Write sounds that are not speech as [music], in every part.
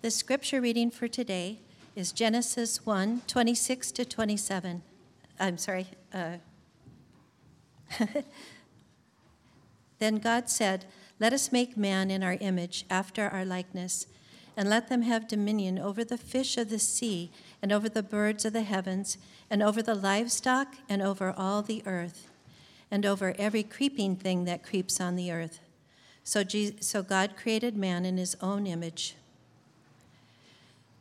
The scripture reading for today is Genesis 1 26 to 27. I'm sorry. Uh, [laughs] then God said, Let us make man in our image, after our likeness, and let them have dominion over the fish of the sea, and over the birds of the heavens, and over the livestock, and over all the earth, and over every creeping thing that creeps on the earth. So, Jesus, so God created man in his own image.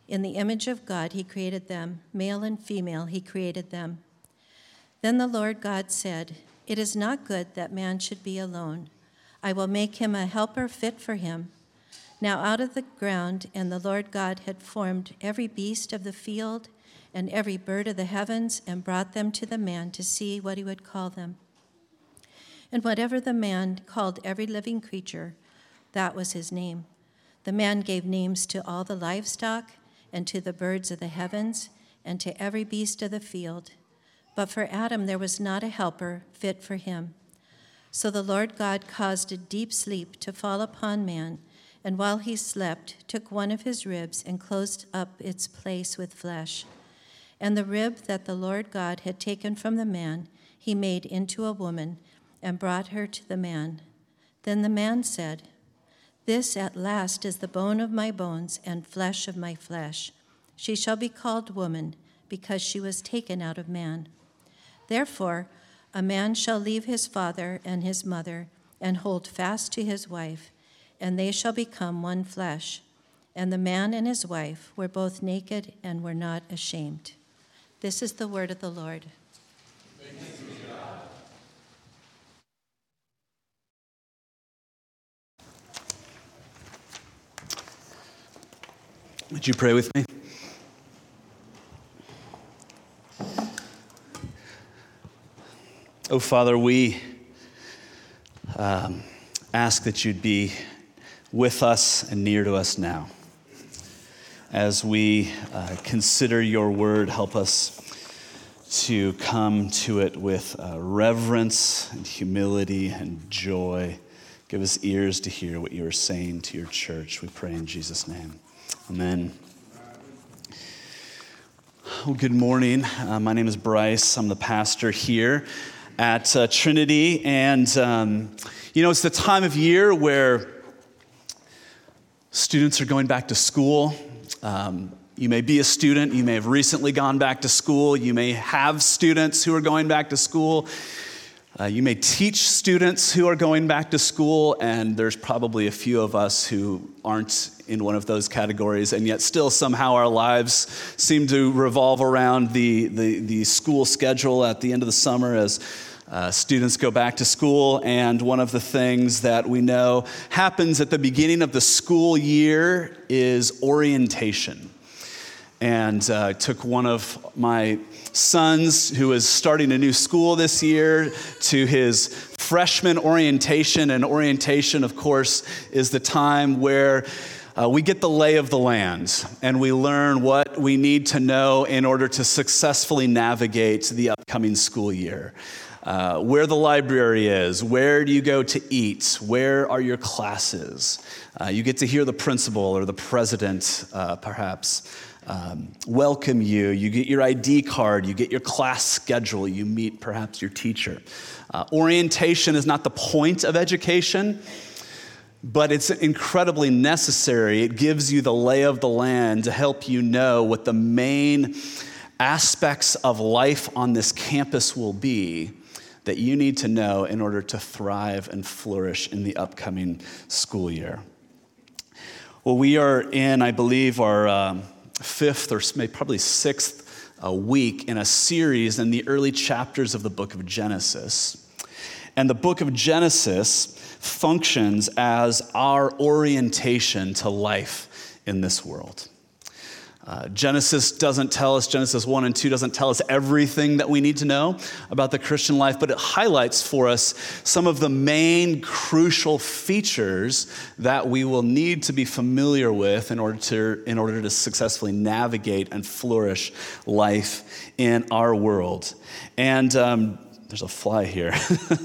In the image of God, he created them. Male and female, he created them. Then the Lord God said, It is not good that man should be alone. I will make him a helper fit for him. Now out of the ground, and the Lord God had formed every beast of the field and every bird of the heavens, and brought them to the man to see what he would call them. And whatever the man called every living creature, that was his name. The man gave names to all the livestock, and to the birds of the heavens, and to every beast of the field. But for Adam there was not a helper fit for him. So the Lord God caused a deep sleep to fall upon man, and while he slept, took one of his ribs and closed up its place with flesh. And the rib that the Lord God had taken from the man, he made into a woman, and brought her to the man. Then the man said, This at last is the bone of my bones and flesh of my flesh. She shall be called woman, because she was taken out of man. Therefore, a man shall leave his father and his mother, and hold fast to his wife, and they shall become one flesh. And the man and his wife were both naked and were not ashamed. This is the word of the Lord. Would you pray with me? Oh, Father, we um, ask that you'd be with us and near to us now. As we uh, consider your word, help us to come to it with uh, reverence and humility and joy. Give us ears to hear what you are saying to your church. We pray in Jesus' name. Amen. Well, good morning. Uh, my name is Bryce. I'm the pastor here at uh, Trinity. And, um, you know, it's the time of year where students are going back to school. Um, you may be a student, you may have recently gone back to school, you may have students who are going back to school. Uh, you may teach students who are going back to school, and there's probably a few of us who aren't in one of those categories, and yet still somehow our lives seem to revolve around the, the, the school schedule at the end of the summer as uh, students go back to school, and one of the things that we know happens at the beginning of the school year is orientation. And uh, I took one of my sons who is starting a new school this year to his freshman orientation. And orientation, of course, is the time where uh, we get the lay of the land and we learn what we need to know in order to successfully navigate the upcoming school year. Uh, where the library is, where do you go to eat, where are your classes. Uh, you get to hear the principal or the president, uh, perhaps, um, welcome you. You get your ID card, you get your class schedule, you meet perhaps your teacher. Uh, orientation is not the point of education but it's incredibly necessary. It gives you the lay of the land to help you know what the main aspects of life on this campus will be that you need to know in order to thrive and flourish in the upcoming school year. Well, we are in, I believe, our um, fifth or maybe probably sixth uh, week in a series in the early chapters of the book of Genesis. And the book of Genesis functions as our orientation to life in this world. Uh, Genesis doesn't tell us, Genesis 1 and 2 doesn't tell us everything that we need to know about the Christian life, but it highlights for us some of the main crucial features that we will need to be familiar with in order to, in order to successfully navigate and flourish life in our world. And um, there's a fly here.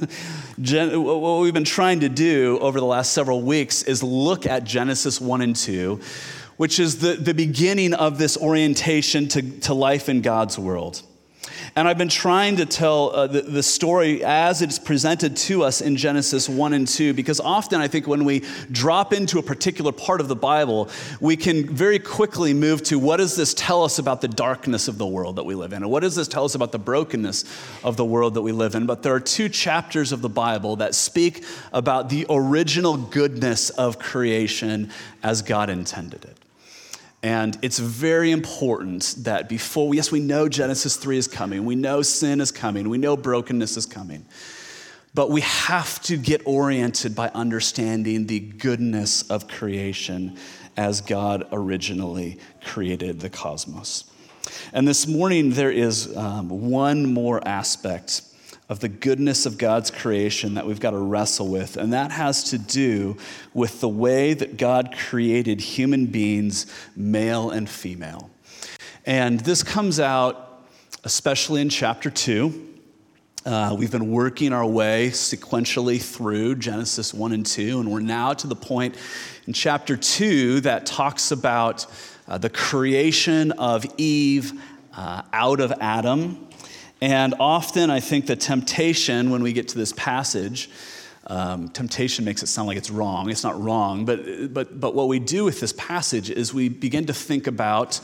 [laughs] Gen- what we've been trying to do over the last several weeks is look at Genesis 1 and 2 which is the, the beginning of this orientation to, to life in God's world. And I've been trying to tell uh, the, the story as it's presented to us in Genesis 1 and 2, because often I think when we drop into a particular part of the Bible, we can very quickly move to what does this tell us about the darkness of the world that we live in? And what does this tell us about the brokenness of the world that we live in? But there are two chapters of the Bible that speak about the original goodness of creation as God intended it. And it's very important that before, yes, we know Genesis 3 is coming, we know sin is coming, we know brokenness is coming, but we have to get oriented by understanding the goodness of creation as God originally created the cosmos. And this morning, there is um, one more aspect of the goodness of God's creation that we've got to wrestle with, and that has to do with the way that God created human beings, male and female. And this comes out especially in chapter 2. Uh, we've been working our way sequentially through Genesis 1 and 2, and we're now to the point in chapter 2 that talks about uh, the creation of Eve uh, out of Adam and often I think the temptation when we get to this passage, um, temptation makes it sound like it's wrong. It's not wrong, but, but, but what we do with this passage is we begin to think about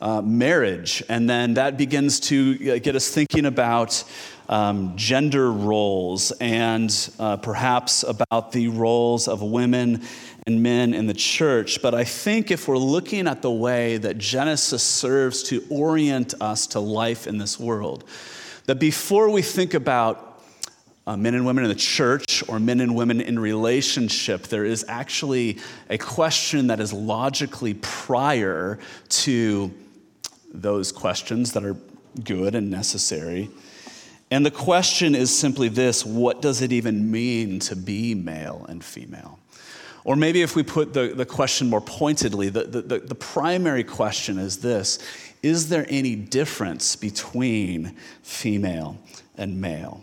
uh, marriage, and then that begins to uh, get us thinking about um, gender roles and uh, perhaps about the roles of women and men in the church. But I think if we're looking at the way that Genesis serves to orient us to life in this world, that before we think about uh, men and women in the church or men and women in relationship, there is actually a question that is logically prior to those questions that are good and necessary. And the question is simply this what does it even mean to be male and female? Or maybe if we put the, the question more pointedly, the, the, the primary question is this is there any difference between female and male?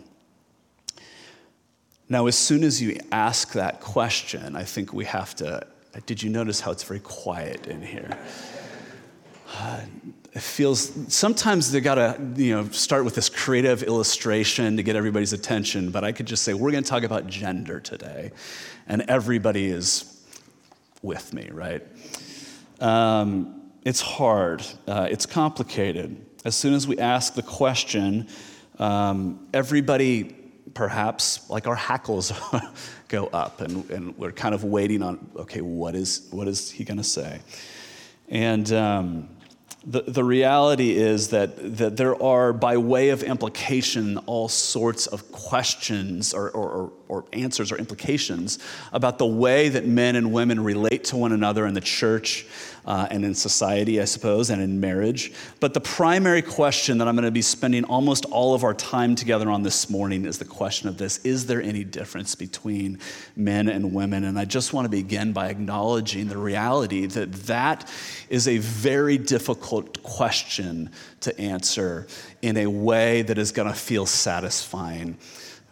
Now, as soon as you ask that question, I think we have to. Did you notice how it's very quiet in here? Uh, feels sometimes they gotta you know start with this creative illustration to get everybody's attention but i could just say we're going to talk about gender today and everybody is with me right um, it's hard, uh, it's complicated. As soon as we ask the question, um, everybody perhaps like our hackles [laughs] go up and, and we're kind of waiting on okay what is what is he going to say and um, the, the reality is that, that there are, by way of implication, all sorts of questions or, or, or, answers or implications about the way that men and women relate to one another in the church uh, and in society, I suppose, and in marriage. But the primary question that I'm going to be spending almost all of our time together on this morning is the question of this Is there any difference between men and women? And I just want to begin by acknowledging the reality that that is a very difficult question to answer in a way that is going to feel satisfying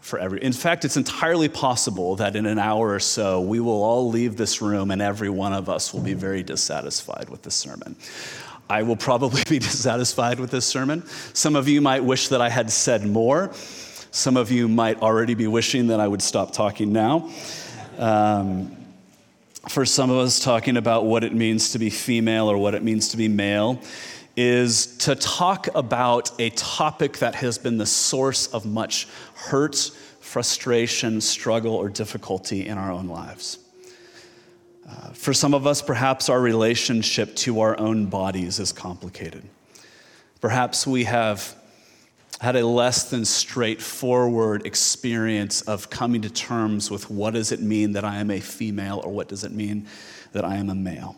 for every. In fact, it's entirely possible that in an hour or so, we will all leave this room and every one of us will be very dissatisfied with this sermon. I will probably [laughs] be dissatisfied with this sermon. Some of you might wish that I had said more. Some of you might already be wishing that I would stop talking now. Um, for some of us, talking about what it means to be female or what it means to be male is to talk about a topic that has been the source of much hurt, frustration, struggle, or difficulty in our own lives. Uh, for some of us, perhaps our relationship to our own bodies is complicated. Perhaps we have had a less than straightforward experience of coming to terms with what does it mean that I am a female or what does it mean that I am a male.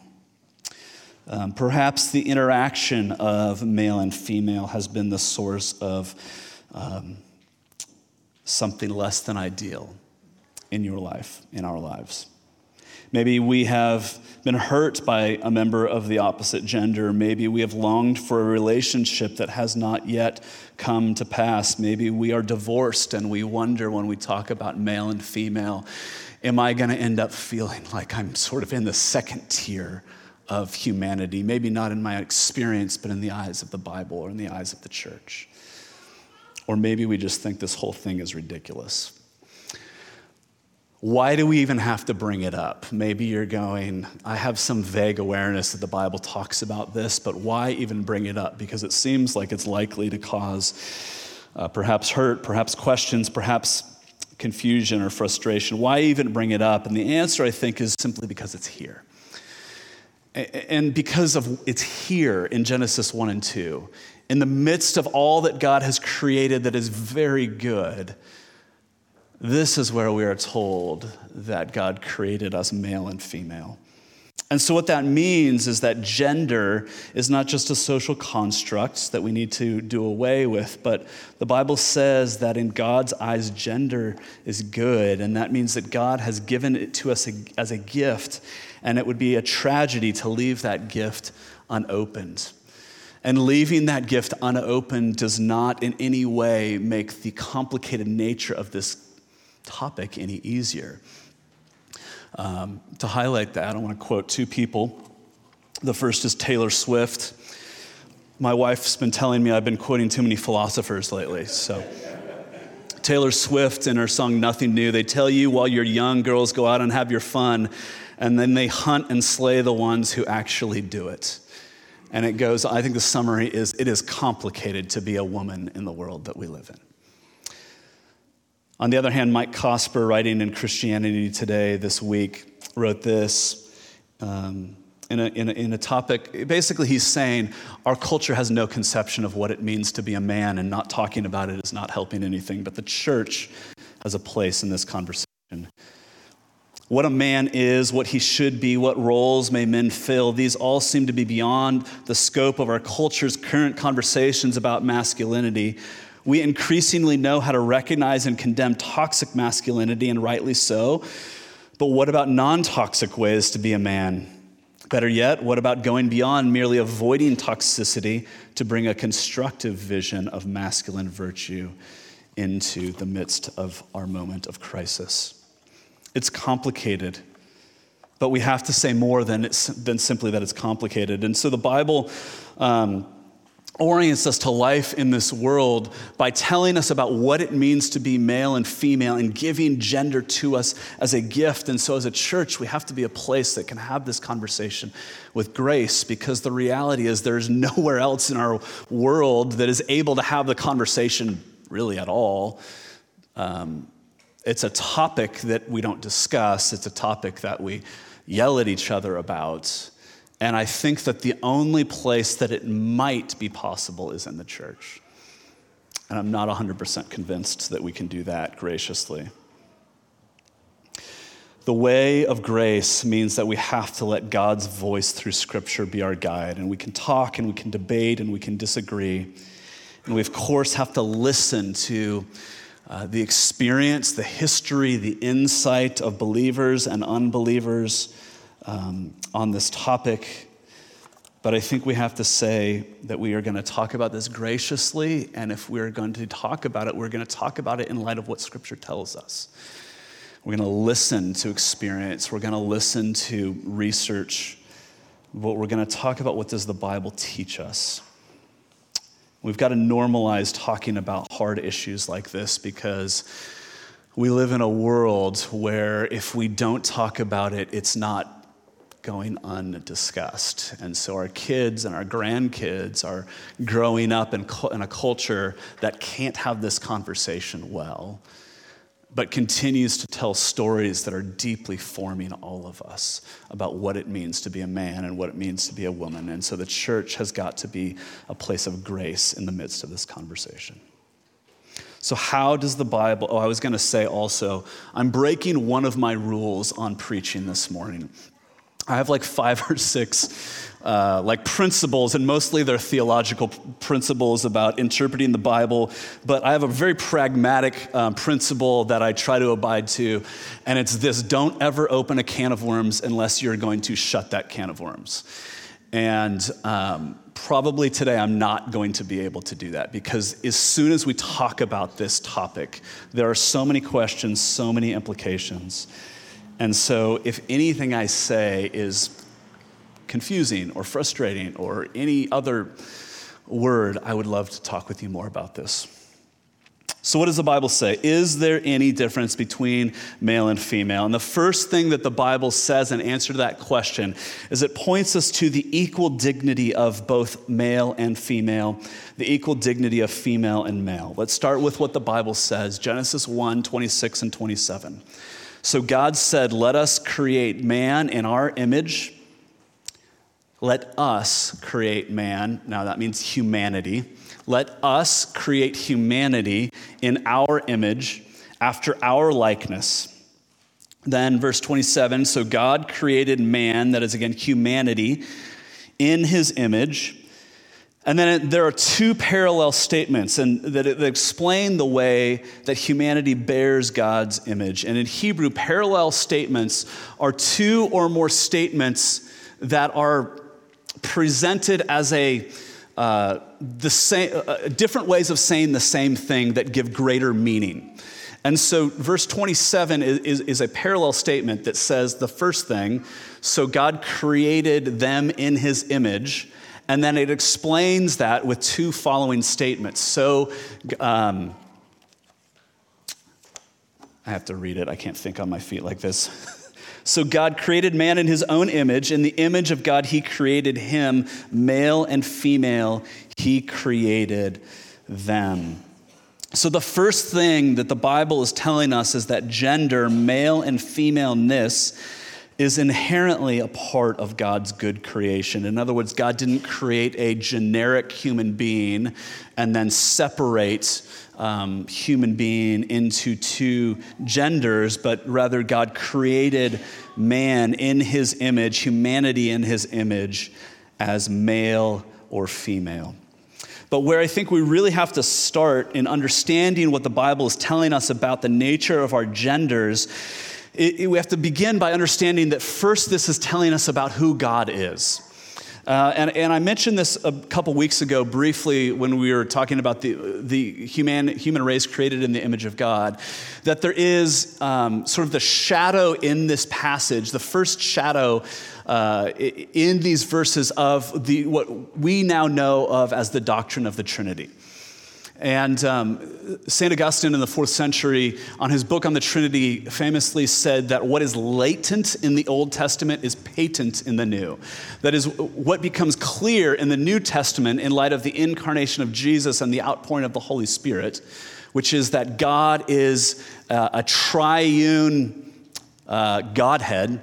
Um, perhaps the interaction of male and female has been the source of um, something less than ideal in your life, in our lives. Maybe we have been hurt by a member of the opposite gender. Maybe we have longed for a relationship that has not yet come to pass. Maybe we are divorced and we wonder when we talk about male and female, am I going to end up feeling like I'm sort of in the second tier of humanity. Maybe not in my experience, but in the eyes of the Bible or in the eyes of the church. Or maybe we just think this whole thing is ridiculous. Why do we even have to bring it up? Maybe you're going, I have some vague awareness that the Bible talks about this, but why even bring it up? Because it seems like it's likely to cause uh, perhaps hurt, perhaps questions, perhaps confusion or frustration. Why even bring it up? And the answer, I think, is simply because it's here. And because of it's here in Genesis 1 and 2, in the midst of all that God has created that is very good, this is where we are told that God created us male and female. And so, what that means is that gender is not just a social construct that we need to do away with, but the Bible says that in God's eyes, gender is good. And that means that God has given it to us as a gift, and it would be a tragedy to leave that gift unopened. And leaving that gift unopened does not in any way make the complicated nature of this topic any easier. Um, to highlight that, I want to quote two people. The first is Taylor Swift. My wife's been telling me I've been quoting too many philosophers lately, so. Taylor Swift in her song Nothing New, they tell you while you're young, girls go out and have your fun, and then they hunt and slay the ones who actually do it. And it goes, I think the summary is it is complicated to be a woman in the world that we live in. On the other hand, Mike Cosper, writing in Christianity Today this week, wrote this um, in, a, in, a, in a topic. Basically, he's saying our culture has no conception of what it means to be a man, and not talking about it is not helping anything. But the church has a place in this conversation. What a man is, what he should be, what roles may men fill, these all seem to be beyond the scope of our culture's current conversations about masculinity. We increasingly know how to recognize and condemn toxic masculinity, and rightly so. But what about non toxic ways to be a man? Better yet, what about going beyond merely avoiding toxicity to bring a constructive vision of masculine virtue into the midst of our moment of crisis? It's complicated, but we have to say more than, than simply that it's complicated. And so the Bible. Um, orients us to life in this world by telling us about what it means to be male and female and giving gender to us as a gift. And so, as a church, we have to be a place that can have this conversation with grace because the reality is there's [laughs] nowhere else in our world that is able to have the conversation really at all. Um, it's a topic that we don't discuss, it's a topic that we yell at each other about. And I think that the only place that it might be possible is in the church. And I'm not 100% convinced that we can do that graciously. The way of grace means that we have to let God's voice through Scripture be our guide. And we can talk and we can debate and we can disagree. And we, of course, have to listen to uh, the experience, the history, the insight of believers and unbelievers um, on this topic. But I think we have to say that we are going to talk about this graciously, and if we're going to talk about it, we're going to talk about it in light of what Scripture tells us. We're going to listen to experience, we're going to listen to research, but we're going to talk about what does the Bible teach us. We've got to normalize talking about hard issues like this because we live in a world where if we don't talk about it, it's not going undiscussed. And so our kids and our grandkids are growing up in, in a culture that can't have this conversation well, but continues to tell stories that are deeply forming all of us about what it means to be a man and what it means to be a woman. And so the church has got to be a place of grace in the midst of this conversation. So, how does the Bible? Oh, I was going to say also, I'm breaking one of my rules on preaching this morning. I have like five or six uh, like principles, and mostly they're theological principles about interpreting the Bible. But I have a very pragmatic um, principle that I try to abide to, and it's this: don't ever open a can of worms unless you're going to shut that can of worms. And um, probably today I'm not going to be able to do that because as soon as we talk about this topic, there are so many questions, so many implications. And so, if anything I say is confusing or frustrating or any other word, I would love to talk with you more about this. So, what does the Bible say? Is there any difference between male and female? And the first thing that the Bible says in answer to that question is it points us to the equal dignity of both male and female, the equal dignity of female and male. Let's start with what the Bible says Genesis 1 26 and 27. So, God said, Let us create man in our image. Let us create man. Now, that means humanity let us create humanity in our image, after our likeness. Then, verse 27 so God created man, that is again humanity, in his image. And then there are two parallel statements and that explain the way that humanity bears God's image. And in Hebrew, parallel statements are two or more statements that are presented as a uh, the same, uh, different ways of saying the same thing that give greater meaning. And so, verse 27 is, is, is, a parallel statement that says the first thing so God created them in his image. And then it explains that with two following statements. So, um, I have to read it. I can't think on my feet like this. [laughs] So God created man in his own image. In the image of God, he created him, male and female, he created them. So, the first thing that the Bible is telling us is that gender, male and femaleness, is inherently a part of God's good creation. In other words, God didn't create a generic human being and then separate um, human being into two genders, but rather God created man in his image, humanity in his image, as male or female. But where I think we really have to start in understanding what the Bible is telling us about the nature of our genders, it, it, we have to begin by understanding that first, this is telling us about who God is. Uh, and, and, I mentioned this a couple weeks ago briefly when we were talking about the, the human, human race created in the image of God, that there is um, sort of the shadow in this passage, the first shadow uh, in these verses of the, what we now know of as the doctrine of the Trinity. And um, St. Augustine in the fourth century, on his book on the Trinity, famously said that what is latent in the Old Testament is patent in the New. That is, what becomes clear in the New Testament in light of the incarnation of Jesus and the outpouring of the Holy Spirit, which is that God is uh, a triune uh, Godhead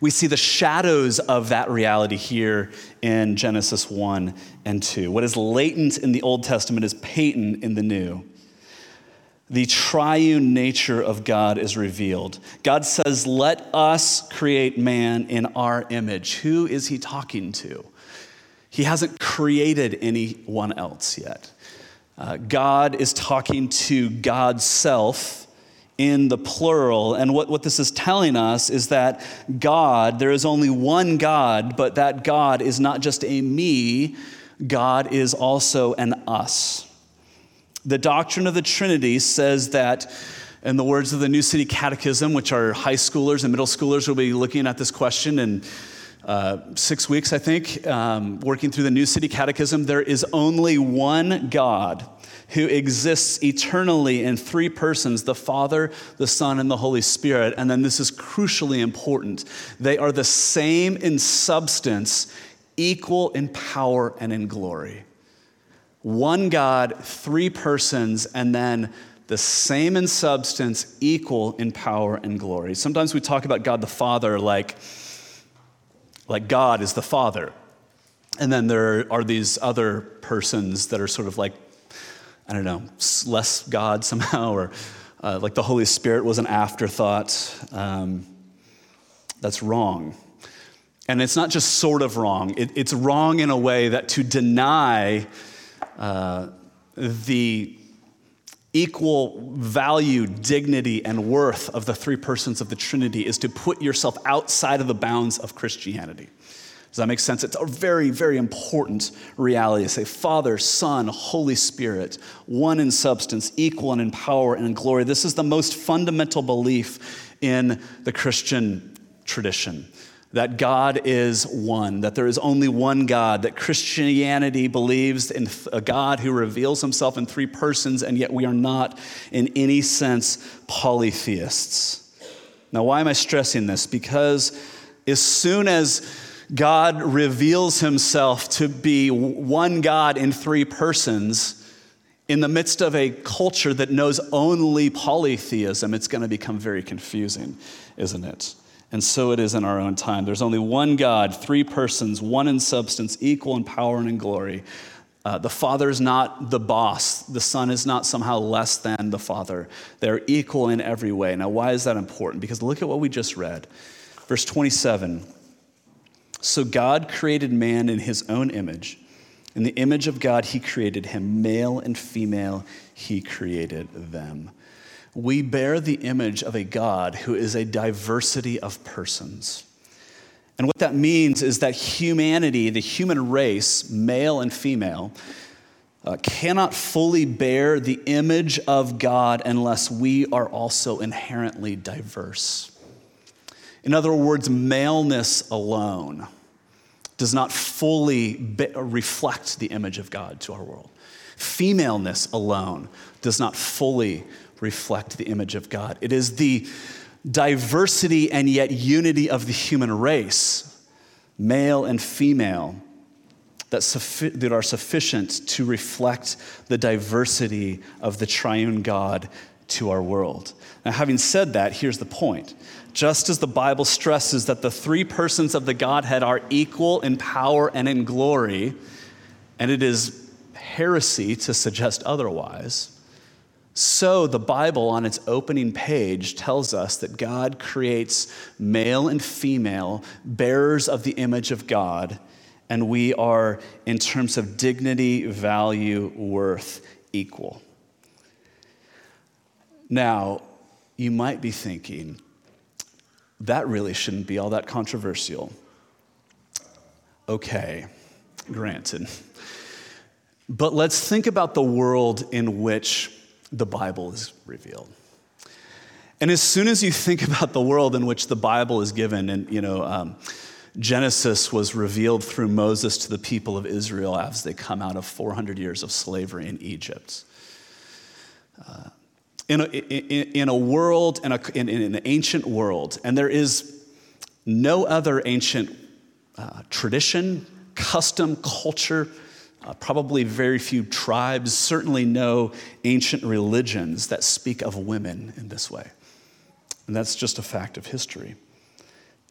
we see the shadows of that reality here in Genesis 1 and 2. What is latent in the Old Testament is patent in the New. The triune nature of God is revealed. God says, Let us create man in our image. Who is he talking to? He hasn't created anyone else yet. Uh, God is talking to God's self in the plural. And what, what this is telling us is that God, there is only one God, but that God is not just a me, God is also an us. The doctrine of the Trinity says that, in the words of the New City Catechism, which our high schoolers and middle schoolers will be looking at this question in uh, six weeks, I think, um, working through the New City Catechism, there is only one God who exists eternally in three persons the Father, the Son, and the Holy Spirit. And then this is crucially important they are the same in substance, equal in power and in glory. One God, three persons, and then the same in substance, equal in power and glory. Sometimes we talk about God the Father like, like God is the Father. And then there are these other persons that are sort of like I don't know, less God [laughs] somehow, or uh, like the Holy Spirit was an afterthought. Um, that's wrong. And it's not just sort of wrong, it, it's wrong in a way that to deny uh, the equal value, dignity, and worth of the three persons of the Trinity is to put yourself outside of the bounds of Christianity. Does that make sense? It's a very, very important reality. to Say, Father, Son, Holy Spirit, one in substance, equal and in power and in glory. This is the most fundamental belief in the Christian tradition. That God is one, that there is only one God, that Christianity believes in a God who reveals himself in three persons, and yet we are not in any sense polytheists. Now, why am I stressing this? Because as soon as God reveals himself to be one God in three persons, in the midst of a culture that knows only polytheism, it's going to become very confusing, isn't it? And so it is in our own time. There's only one God, three persons, one in substance, equal in power and in glory. Uh, the Father is not the boss. The Son is not somehow less than the Father. They're equal in every way. Now, why is that important? Because look at what we just read. Verse 27 So God created man in his own image. In the image of God, he created him. Male and female, he created them. We bear the image of a God who is a diversity of persons. And what that means is that humanity, the human race, male and female, uh, cannot fully bear the image of God unless we are also inherently diverse. In other words, maleness alone does not fully be- reflect the image of God to our world. Femaleness alone does not fully reflect the image of God. It is the diversity and yet unity of the human race, male and female, that, suffi- that are sufficient to reflect the diversity of the triune God to our world. Now, having said that, here's the point. Just as the Bible stresses that the three persons of the Godhead are equal in power and in glory, and it is heresy to suggest otherwise, so, the Bible on its opening page tells us that God creates male and female, bearers of the image of God, and we are, in terms of dignity, value, worth, equal. Now, you might be thinking, that really shouldn't be all that controversial. Okay, granted. But let's think about the world in which the Bible is revealed. And as soon as you think [laughs] about the world in which the Bible is given, and you know, um, Genesis was revealed through Moses to the people of Israel as they come out of 400 years of slavery in Egypt. Uh, in, a, in, in, a, world, in, a, in, in, an ancient world, and there is no other ancient uh, tradition, custom, culture, uh, probably very few tribes, certainly no ancient religions that speak of women in this way. And that's just a fact of history.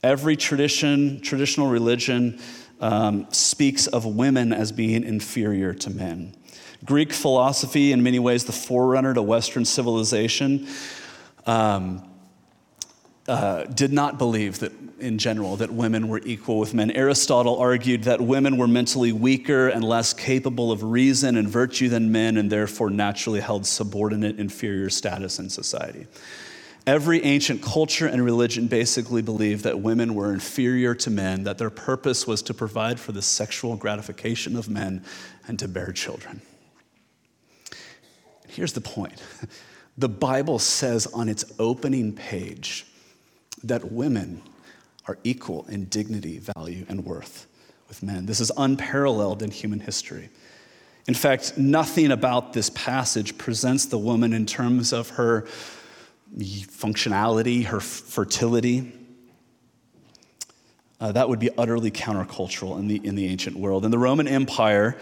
Every tradition, traditional religion, um, speaks of women as being inferior to men. Greek philosophy, in many ways, the forerunner to Western civilization, um, uh, did not believe that, in general, that women were equal with men. Aristotle argued that women were mentally weaker and less capable of reason and virtue than men, and therefore naturally held subordinate, inferior status in society. Every ancient culture and religion basically believed that women were inferior to men, that their purpose was to provide for the sexual gratification of men and to bear children. Here's the point [laughs] the Bible says on its opening page, that women are equal in dignity, value, and worth with men. This is unparalleled in human history. In fact, nothing about this passage presents the woman in terms of her functionality, her fertility. Uh, that would be utterly countercultural in the, in the ancient world. In the Roman Empire,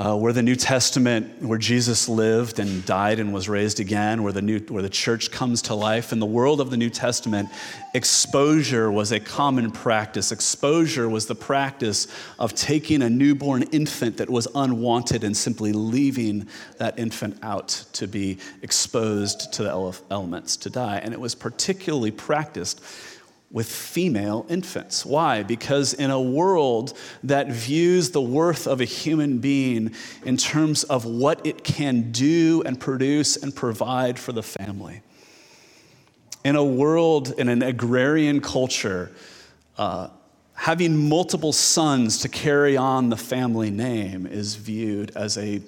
uh, where the New Testament, where Jesus lived and died and was raised again, where the, new, where the church comes to life. In the world of the New Testament, exposure was a common practice. Exposure was the practice of taking a newborn infant that was unwanted and simply leaving that infant out to be exposed to the elements to die. And it was particularly practiced with female infants. Why? Because in a world that views the worth of a human being in terms of what it can do and produce and provide for the family, in a world, in an agrarian culture, uh, having multiple sons to carry on the family name is viewed as a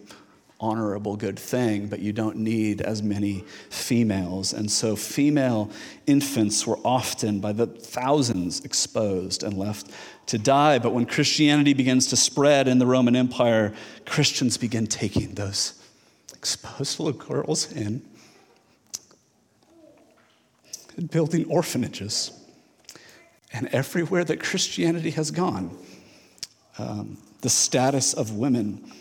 honorable, good thing, but you don't need as many females. And so female infants were often, by the thousands, exposed and left to die. But when Christianity begins to spread in the Roman Empire, Christians begin taking those exposed little girls in and building orphanages. And everywhere that Christianity has gone, um, the status of women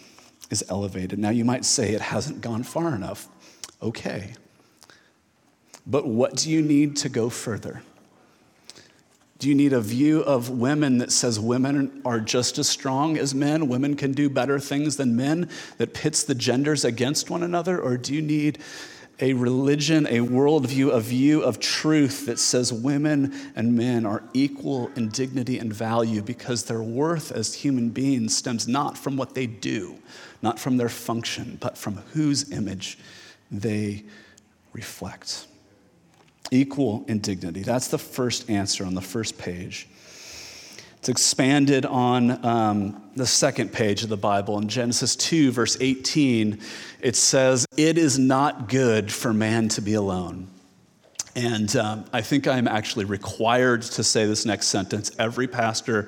is elevated. Now, you might say it hasn't gone far enough. Okay. But what do you need to go further? Do you need a view of women that says women are just as strong as men? Women can do better things than men, that pits the genders against one another? Or do you need a religion, a worldview, a view of truth that says women and men are equal in dignity and value because their worth as human beings stems not from what they do, not from their function, but from whose image they reflect. Equal in dignity. That's the first answer on the first page. It's expanded on um, the second page of the Bible. In Genesis 2, verse 18, it says, It is not good for man to be alone. And um, I think I'm actually required to say this next sentence. Every pastor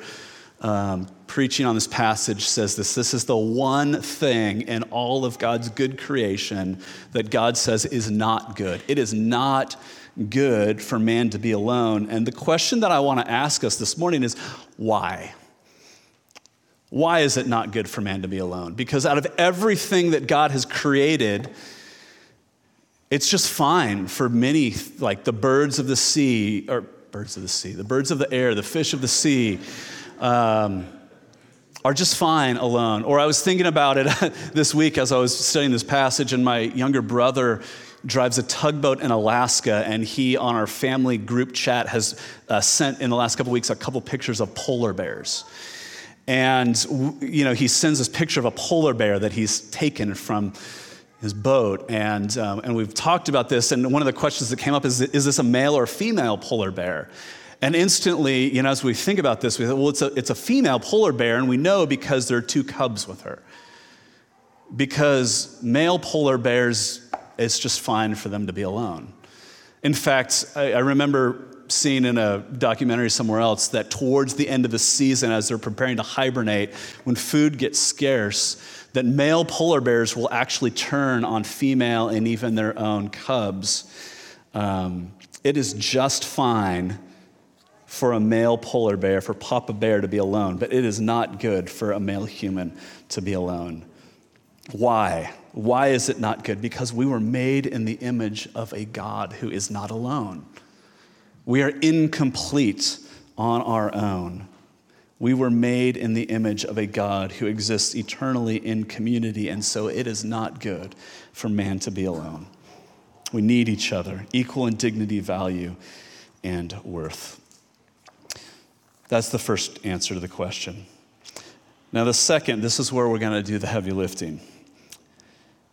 um, preaching on this passage says this this is the one thing in all of God's good creation that God says is not good. It is not good for man to be alone. And the question that I want to ask us this morning is why? Why is it not good for man to be alone? Because out of everything that God has created, it's just fine for many, like the birds of the sea, or birds of the sea, the birds of the air, the fish of the sea, um, are just fine alone. Or I was thinking about it [laughs] this week as I was studying this passage, and my younger brother drives a tugboat in Alaska, and he, on our family group chat, has uh, sent in the last couple weeks a couple pictures of polar bears. And, you know, he sends this picture of a polar bear that he's taken from his boat. And, um, and we've talked about this, and one of the questions that came up is is this a male or female polar bear? And instantly, you know, as we think about this, we thought, well, it's a, it's a female polar bear, and we know because there are two cubs with her. Because male polar bears it's just fine for them to be alone. In fact, I, I remember seeing in a documentary somewhere else that towards the end of the season, as they're preparing to hibernate, when food gets scarce, that male polar bears will actually turn on female and even their own cubs. Um, it is just fine for a male polar bear, for Papa Bear to be alone, but it is not good for a male human to be alone. Why? Why is it not good? Because we were made in the image of a God who is not alone. We are incomplete on our own. We were made in the image of a God who exists eternally in community, and so it is not good for man to be alone. We need each other, equal in dignity, value, and worth. That's the first answer to the question. Now, the second, this is where we're going to do the heavy lifting.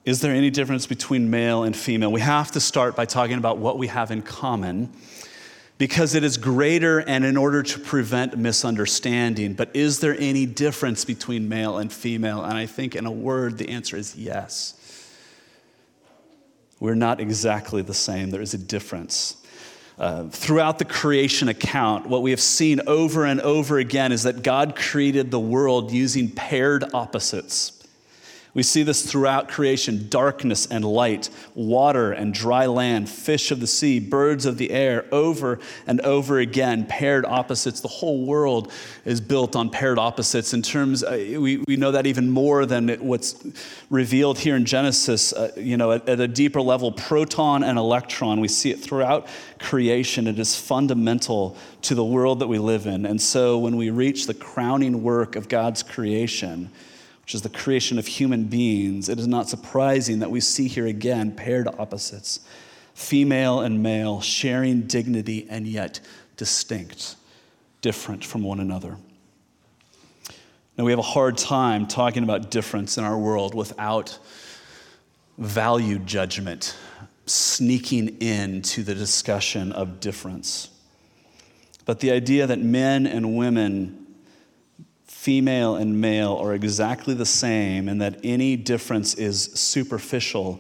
Is there any difference between male and female? We have to start by talking about what we have in common because it is greater and in order to prevent misunderstanding. But is there any difference between male and female? And I think, in a word, the answer is yes. We're not exactly the same, there is a difference. Uh, throughout the creation account, what we have seen over and over again is that God created the world using paired opposites. We see this throughout creation darkness and light, water and dry land, fish of the sea, birds of the air, over and over again, paired opposites. The whole world is built on paired opposites. In terms, uh, we, we know that even more than what's revealed here in Genesis. Uh, you know, at, at a deeper level, proton and electron, we see it throughout creation. It is fundamental to the world that we live in. And so when we reach the crowning work of God's creation, which is the creation of human beings, it is not surprising that we see here again paired opposites, female and male, sharing dignity and yet distinct, different from one another. Now, we have a hard time talking about difference in our world without value judgment sneaking into the discussion of difference. But the idea that men and women female and male are exactly the same and that any difference is superficial.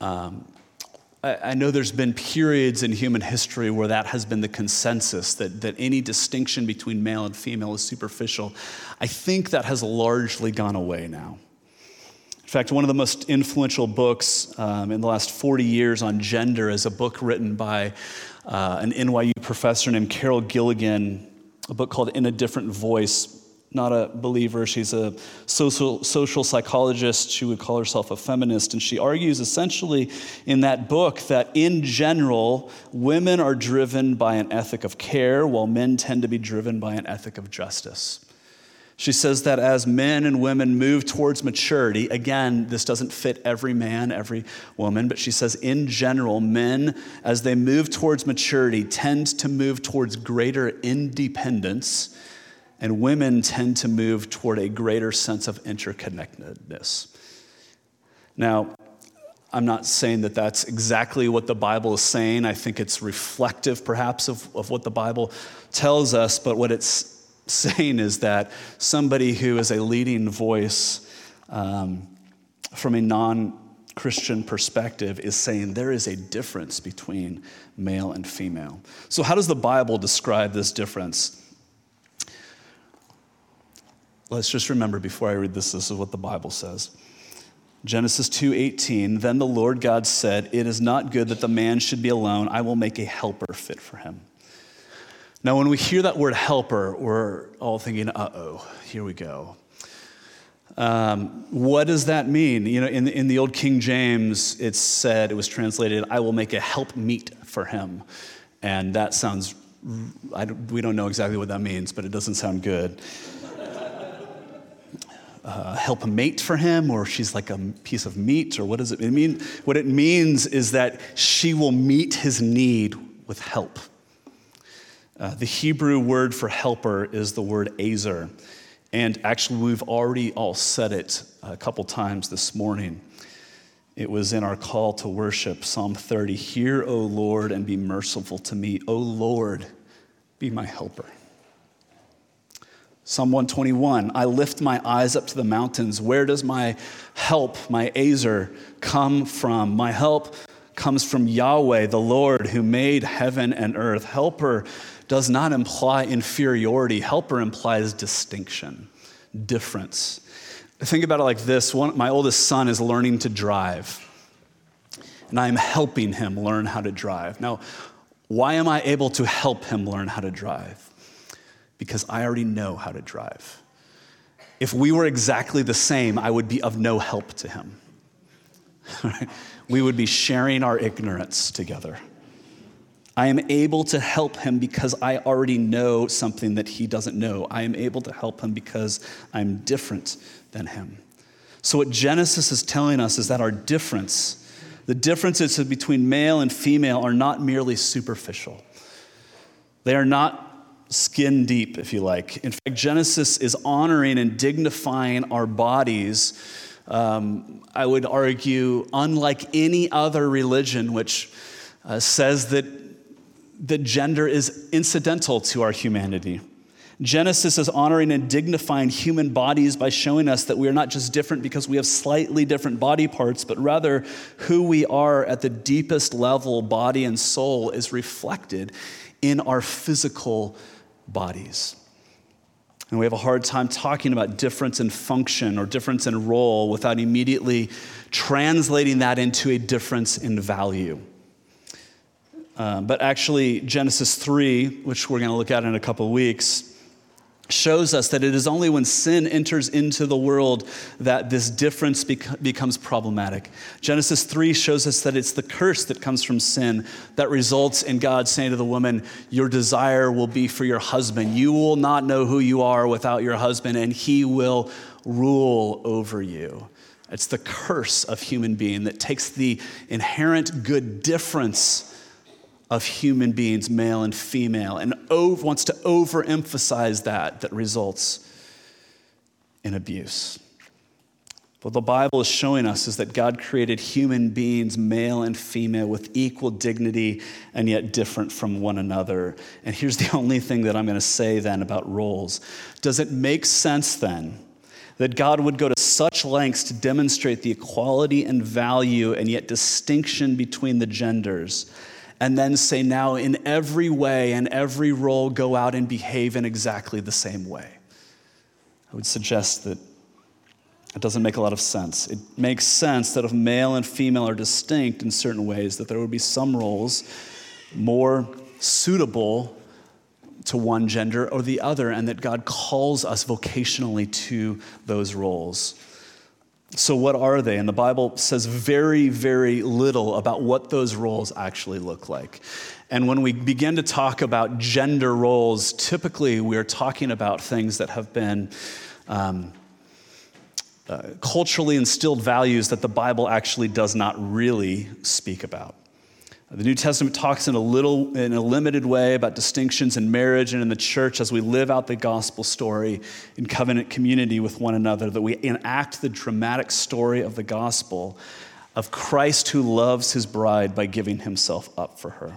Um, I, know there's been periods in human history where that has been the consensus that, that any distinction between male and female is superficial. I think that has largely gone away now. In fact, one of the most influential books um, in the last 40 years on gender is a book written by uh, an NYU professor named Carol Gilligan, a book called In a Different Voice not a believer. She's a social, social psychologist. She would call herself a feminist. And she argues essentially in that book that in general, women are driven by an ethic of care, while men tend to be driven by an ethic of justice. She says that as men and women move towards maturity, again, this doesn't fit every man, every woman, but she says in general, men, as they move towards maturity, tend to move towards greater independence and women tend to move toward a greater sense of interconnectedness. Now, I'm not saying that that's exactly what the Bible is saying. I think it's reflective, perhaps, of, of what the Bible tells us, but what it's saying is that somebody who is a leading voice um, from a non Christian perspective is saying there is a difference between male and female. So, how does the Bible describe this difference? Let's just remember before I read this, this is what the Bible says. Genesis 2:18 Then the Lord God said, "It is not good that the man should be alone. I will make a helper fit for him." Now when we hear that word helper, we're all thinking, "Uh-oh, here we go." Um, what does that mean? You know, in in the old King James, it said, it was translated, I will make a help meet for him. And that sounds, we don't know exactly what that means, but it doesn't sound good uh, help mate for him, or she's like a piece of meat, or what does it mean? What it means is that she will meet his need with help. Uh, the Hebrew word for helper is the word ezer. And actually, we've already all said it a couple times this morning. It was in our call to worship, Psalm 30 Hear, O Lord, and be merciful to me. O Lord, be my helper. Psalm 121 I lift my eyes up to the mountains. Where does my help, my Ezer, come from? My help comes from Yahweh, the Lord who made heaven and earth. Helper does not imply inferiority, helper implies distinction, difference. Think about it like this One, my oldest son is learning to drive, and I am helping him learn how to drive. Now, why am I able to help him learn how to drive? Because I already know how to drive. If we were exactly the same, I would be of no help to him. [laughs] we would be sharing our ignorance together. I am able to help him because I already know something that he doesn't know. I am able to help him because I'm different than him. So, what Genesis is telling us is that our difference, the differences between male and female, are not merely superficial. They are not skin deep, if you like. In fact, Genesis is honoring and dignifying our bodies. Um, I would argue, unlike any other religion, which uh, says that, that gender is incidental to our humanity. Genesis is honoring and dignifying human bodies by showing us that we are not just different because we have slightly different body parts, but rather who we are at the deepest level, body and soul, is reflected in our physical bodies. And we have a hard time talking about difference in function or difference in role without immediately translating that into a difference in value. Uh, but actually, Genesis 3, which we're going to look at in a couple weeks, shows us that it is only when sin enters into the world that this difference bec- becomes problematic. Genesis 3 shows us that it's the curse that comes from sin that results in God saying to the woman, Your desire will be for your husband. You will not know who you are without your husband, and he will rule over you. It's the curse of human being that takes the inherent good difference of human beings, male and female, and over, wants to overemphasize that, that results in abuse. What the Bible is showing us is that God created human beings, male and female, with equal dignity and yet different from one another. And here's the [laughs] only thing that I'm going to say then about roles. Does it make sense then that God would go to such lengths to demonstrate the equality and value and yet distinction between the genders? And then say, now in every way and every role, go out and behave in exactly the same way. I would suggest that it doesn't make a lot of sense. It makes sense that if male and female are distinct in certain ways, that there would be some roles more suitable to one gender or the other, and that God calls us vocationally to those roles. So, what are they? And the Bible says very, very little about what those roles actually look like. And when we begin to talk about gender roles, typically we're talking about things that have been. Um, uh, culturally instilled values that the Bible actually does not really speak about. The New Testament talks in a little, in a limited way about distinctions in marriage and in the church as we live out the gospel story in covenant community with one another, that we enact the dramatic story of the gospel of Christ who loves his bride by giving himself up for her.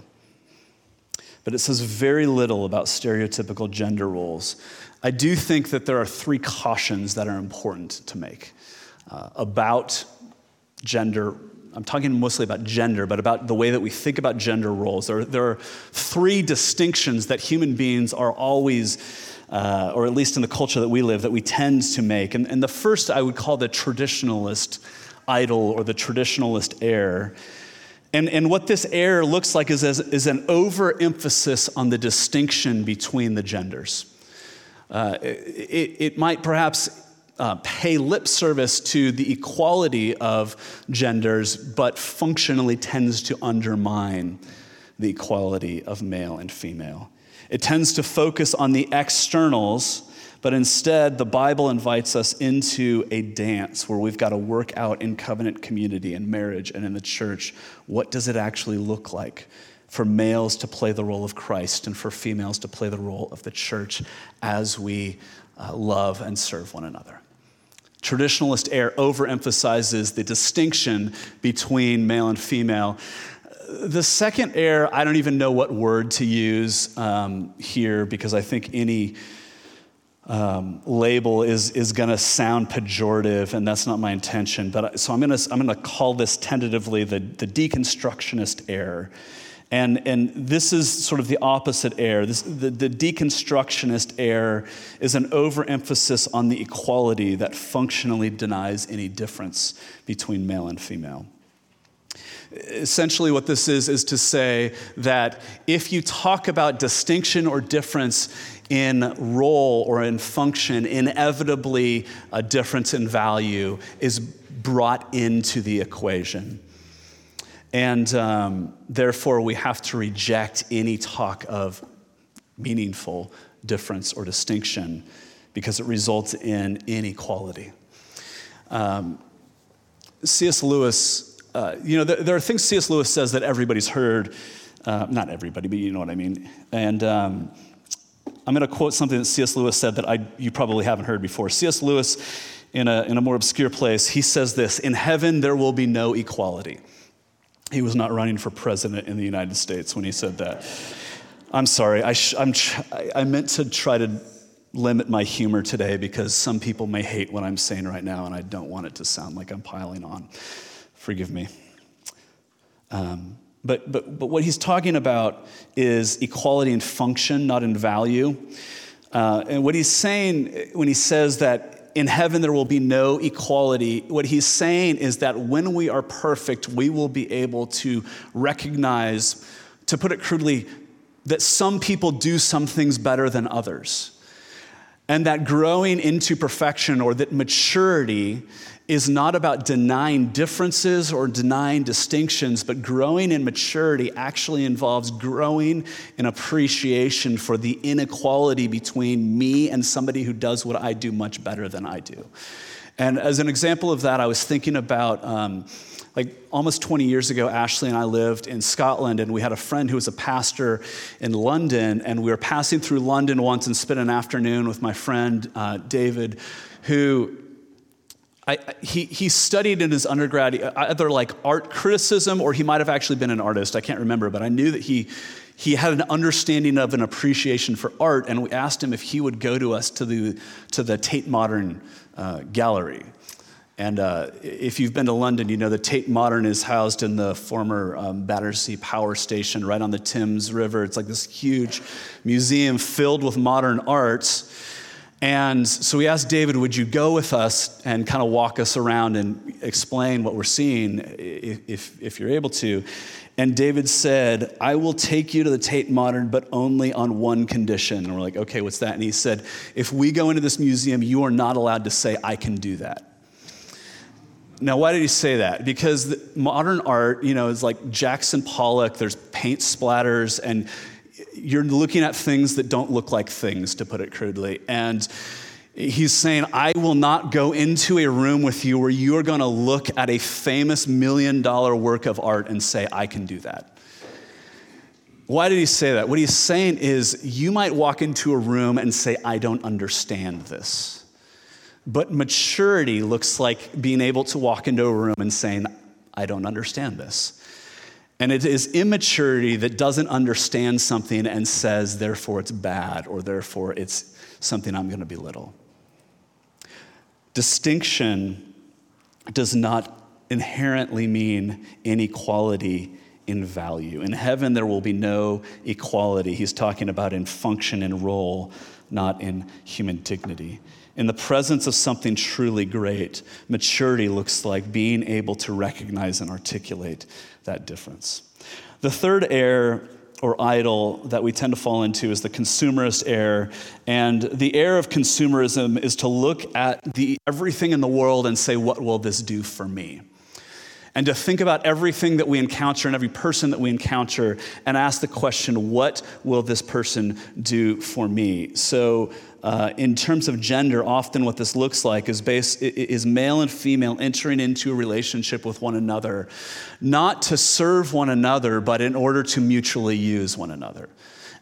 But it says very little about stereotypical gender roles. I do think that there are three cautions that are important to make uh, about gender. I'm talking mostly about gender, but about the way that we think about gender roles. There, there are three distinctions that human beings are always, uh, or at least in the culture that we live, that we tend to make. And, and the first I would call the traditionalist idol or the traditionalist error. And, and what this error looks like is, is an overemphasis on the distinction between the genders. Uh, it, it, might perhaps uh, pay lip service to the equality of genders, but functionally tends to undermine the equality of male and female. It tends to focus on the externals, but instead, the Bible invites us into a dance where we've got to work out in covenant community and marriage and in the church what does it actually look like for males to play the role of Christ and for females to play the role of the church as we uh, love and serve one another. Traditionalist air overemphasizes the distinction between male and female. The second air, I don't even know what word to use um, here because I think any um, label is, is going to sound pejorative, and that's not my intention. But so I'm going to I'm going to call this tentatively the, the deconstructionist error. And, and this is sort of the opposite error. This, the, the deconstructionist error is an overemphasis on the equality that functionally denies any difference between male and female. Essentially, what this is, is to say that if you talk about distinction or difference in role or in function, inevitably a difference in value is brought into the equation. And um, therefore, we have to reject any talk of meaningful difference or distinction because it results in inequality. Um, C.S. Lewis, uh, you know, there, there, are things C.S. Lewis says that everybody's heard. Uh, not everybody, but you know what I mean. And um, I'm going to quote something that C.S. Lewis said that I, you probably haven't heard before. C.S. Lewis, in a, in a more obscure place, he says this In heaven, there will be no equality. He was not running for president in the United States when he said that. I'm sorry, I, sh- tr- I meant to try to limit my humor today because some people may hate what I'm saying right now, and I don't want it to sound like I'm piling on. Forgive me. Um, but, but, but what he's talking about is equality in function, not in value. Uh, and what he's saying when he says that in heaven there will be no equality. What he's saying is that when we are perfect, we will be able to recognize, to put it crudely, that some people do some things better than others. And that growing into perfection or that maturity is not about denying differences or denying distinctions, but growing in maturity actually involves growing in appreciation for the inequality between me and somebody who does what I do much better than I do. And as an example of that, I was thinking about. Um, like almost 20 years ago, Ashley and I lived in Scotland, and we had a friend who was a pastor in London. And we were passing through London once and spent an afternoon with my friend uh, David, who I, he, he studied in his undergrad either like art criticism or he might have actually been an artist. I can't remember, but I knew that he, he had an understanding of an appreciation for art, and we asked him if he would go to us to the, to the Tate Modern uh, Gallery. And uh, if you've been to London, you know the Tate Modern is housed in the former um, Battersea Power Station right on the Thames River. It's like this huge museum filled with modern arts. And so we asked David, would you go with us and kind of walk us around and explain what we're seeing if, if you're able to? And David said, I will take you to the Tate Modern, but only on one condition. And we're like, okay, what's that? And he said, if we go into this museum, you are not allowed to say, I can do that. Now, why did he say that? Because modern art, you know, is like Jackson Pollock, there's paint splatters, and you're looking at things that don't look like things, to put it crudely. And he's saying, I will not go into a room with you where you are going to look at a famous million dollar work of art and say, I can do that. Why did he say that? What he's saying is, you might walk into a room and say, I don't understand this. But maturity looks like being able to walk into a room and saying, I don't understand this. And it is immaturity that doesn't understand something and says, therefore it's bad, or therefore it's something I'm going to belittle. Distinction does not inherently mean inequality in value. In heaven, there will be no equality. He's talking about in function and role, not in human dignity. In the presence of something truly great, maturity looks like being able to recognize and articulate that difference. The third error or idol that we tend to fall into is the consumerist error. And the error of consumerism is to look at the, everything in the world and say, what will this do for me? And to think about everything that we encounter and every person that we encounter and ask the question, what will this person do for me? So uh, in terms of gender, often what this looks like is, base, is male and female entering into a relationship with one another, not to serve one another, but in order to mutually use one another.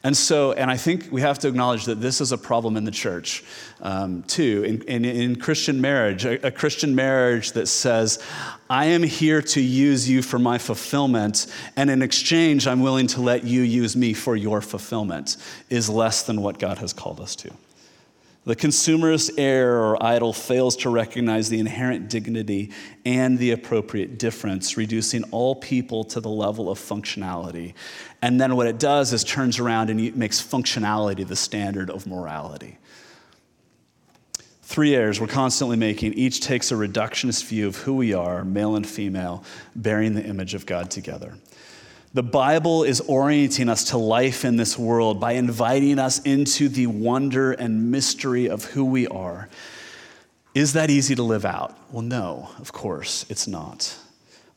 And so, and I think we have to acknowledge that this is a problem in the church um, too. In, in, in, Christian marriage, a, a Christian marriage that says, I am here to use you for my fulfillment, and in exchange, I'm willing to let you use me for your fulfillment, is less than what God has called us to. The consumerist error or idol fails to recognize the inherent dignity and the appropriate difference, reducing all people to the level of functionality. And then what it does is turns around and makes functionality the standard of morality. Three errors we're constantly making. Each takes a reductionist view of who we are, male and female, bearing the image of God together. The Bible is orienting us to life in this world by inviting us into the wonder and mystery of who we are. Is that easy to live out? Well, no, of course, it's not.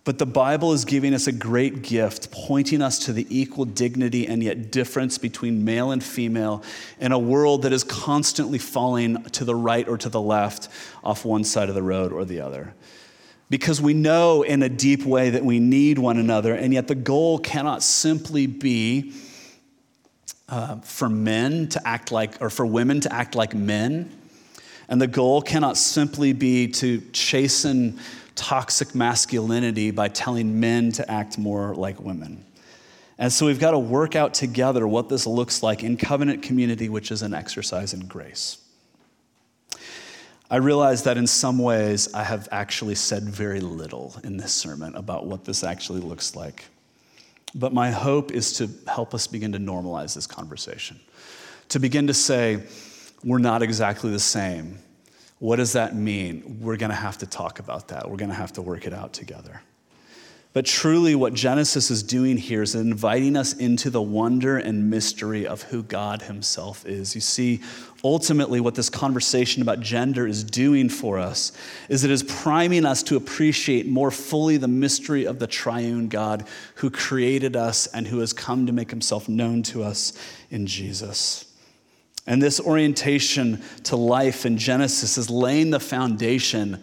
But the Bible is giving us a great gift, pointing us to the equal dignity and yet difference between male and female in a world that is constantly falling to the right or to the left, off one side of the road or the other because we know in a deep way that we need one another, and yet the goal cannot simply be uh, for men to act like, or for women to act like men. And the goal cannot simply be to chasten toxic masculinity by telling men to act more like women. And so we've got to work out together what this looks like in covenant community, which is an exercise in grace. I realize that in some ways I have actually said very little in this sermon about what this actually looks like. But my hope is to help us begin to normalize this conversation, to begin to say, we're not exactly the same. What does that mean? We're going to have to talk about that. We're going to have to work it out together. But truly, what Genesis is doing here is inviting us into the wonder and mystery of who God Himself is. You see, ultimately, what this conversation about gender is doing for us is it is priming us to appreciate more fully the mystery of the triune God who created us and who has come to make Himself known to us in Jesus. And this orientation to life in Genesis is laying the foundation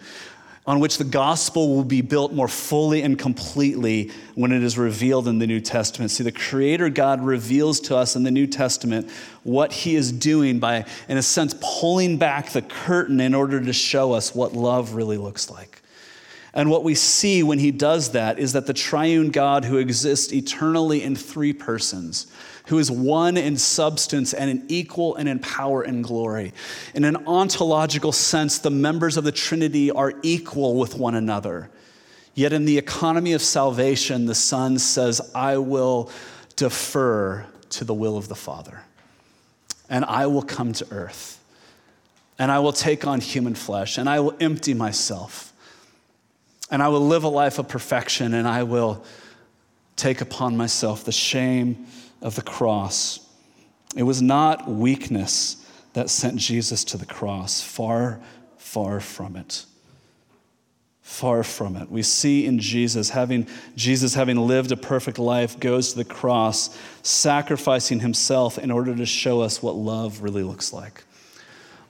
on which the gospel will be built more fully and completely when it is revealed in the New Testament. See, the Creator God reveals to us in the New Testament what He is doing by, in a sense, pulling back the curtain in order to show us what love really looks like. And what we see when He does that is that the triune God who exists eternally in three persons, who is one in substance and an equal and in power and glory. In an ontological sense, the members of the Trinity are equal with one another. Yet in the economy of salvation, the Son says, I will defer to the will of the Father, and I will come to earth, and I will take on human flesh, and I will empty myself, and I will live a life of perfection, and I will take upon myself the shame of the cross. It was not weakness that sent Jesus to the cross. Far, far from it. Far from it. We see in Jesus having Jesus having lived a perfect life goes to the cross, sacrificing himself in order to show us what love really looks like.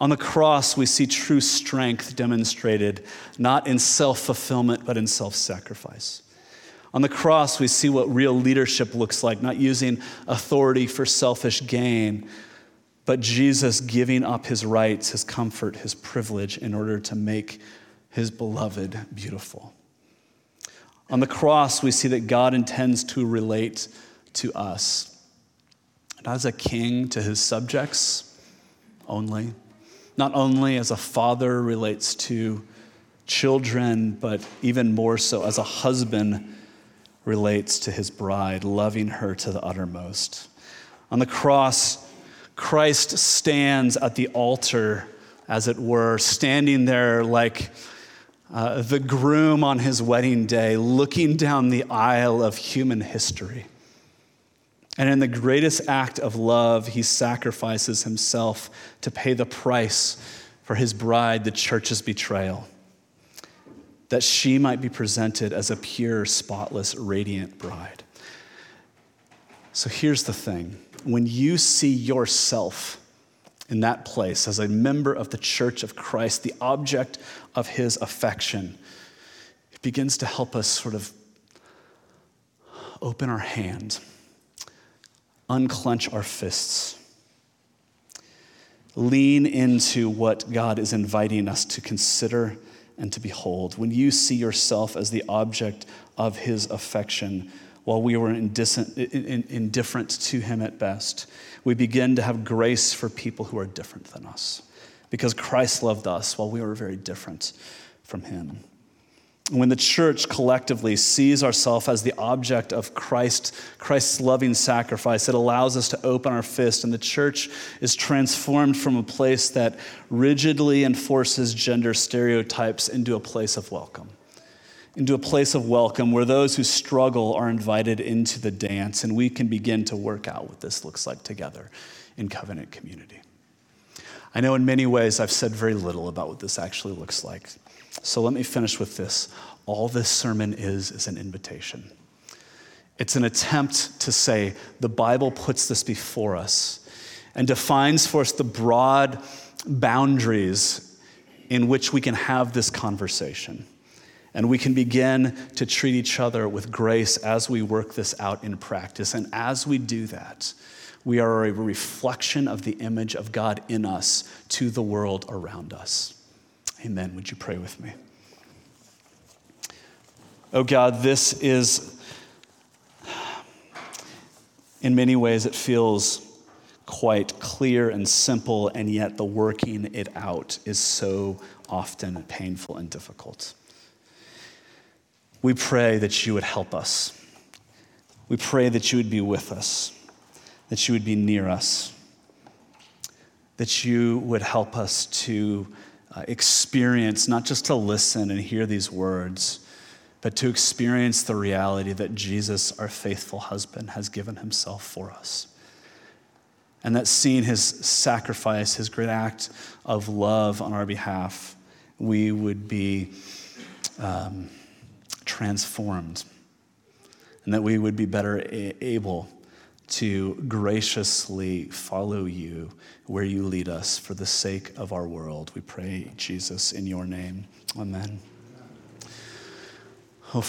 On the cross, we see true strength demonstrated, not in self fulfillment, but in self sacrifice. On the cross, we see what real leadership looks like, not using authority for selfish gain, but Jesus giving up his rights, his comfort, his privilege in order to make his beloved beautiful. On the cross, we see that God intends to relate to us, not as a king to his subjects only, not only as a father relates to children, but even more so as a husband relates to his bride, loving her to the uttermost. On the cross, Christ stands at the altar, as it were, standing there like uh, the groom on his wedding day, looking down the aisle of human history. And in the greatest act of love, he sacrifices himself to pay the price for his bride, the church's betrayal that she might be presented as a pure, spotless, radiant bride. So here's the thing when you see yourself in that place as a member of the church of Christ, the object of his affection, it begins to help us sort of open our hand, unclench our fists, lean into what God is inviting us to consider and to behold, when you see yourself as the object of his affection, while we were indifferent to him at best, we begin to have grace for people who are different than us because Christ loved us while we were very different from him. When the church collectively sees ourselves as the object of Christ, Christ's loving sacrifice, it allows us to open our fist, and the church is transformed from a place that rigidly enforces gender stereotypes into a place of welcome. Into a place of welcome where those who struggle are invited into the dance, and we can begin to work out what this looks like together in covenant community. I know in many ways I've said very little about what this actually looks like. So let me finish with this. All this sermon is is an invitation. It's an attempt to say the Bible puts this before us and defines for us the broad boundaries in which we can have this conversation. And we can begin to treat each other with grace as we work this out in practice. And as we do that, we are a reflection of the image of God in us to the world around us. Amen. Would you pray with me? Oh God, this is, in many ways, it feels quite clear and simple, and yet the working it out is so often painful and difficult. We pray that you would help us. We pray that you would be with us, that you would be near us, that you would help us to uh, experience, not just to listen and hear these words, but to experience the reality that Jesus, our faithful husband, has given himself for us. And that seeing his sacrifice, his great act of love on our behalf, we would be um, transformed. And that we would be better a- able to graciously follow you where you lead us for the sake of our world. We pray, Jesus, in your name. Amen. Oh.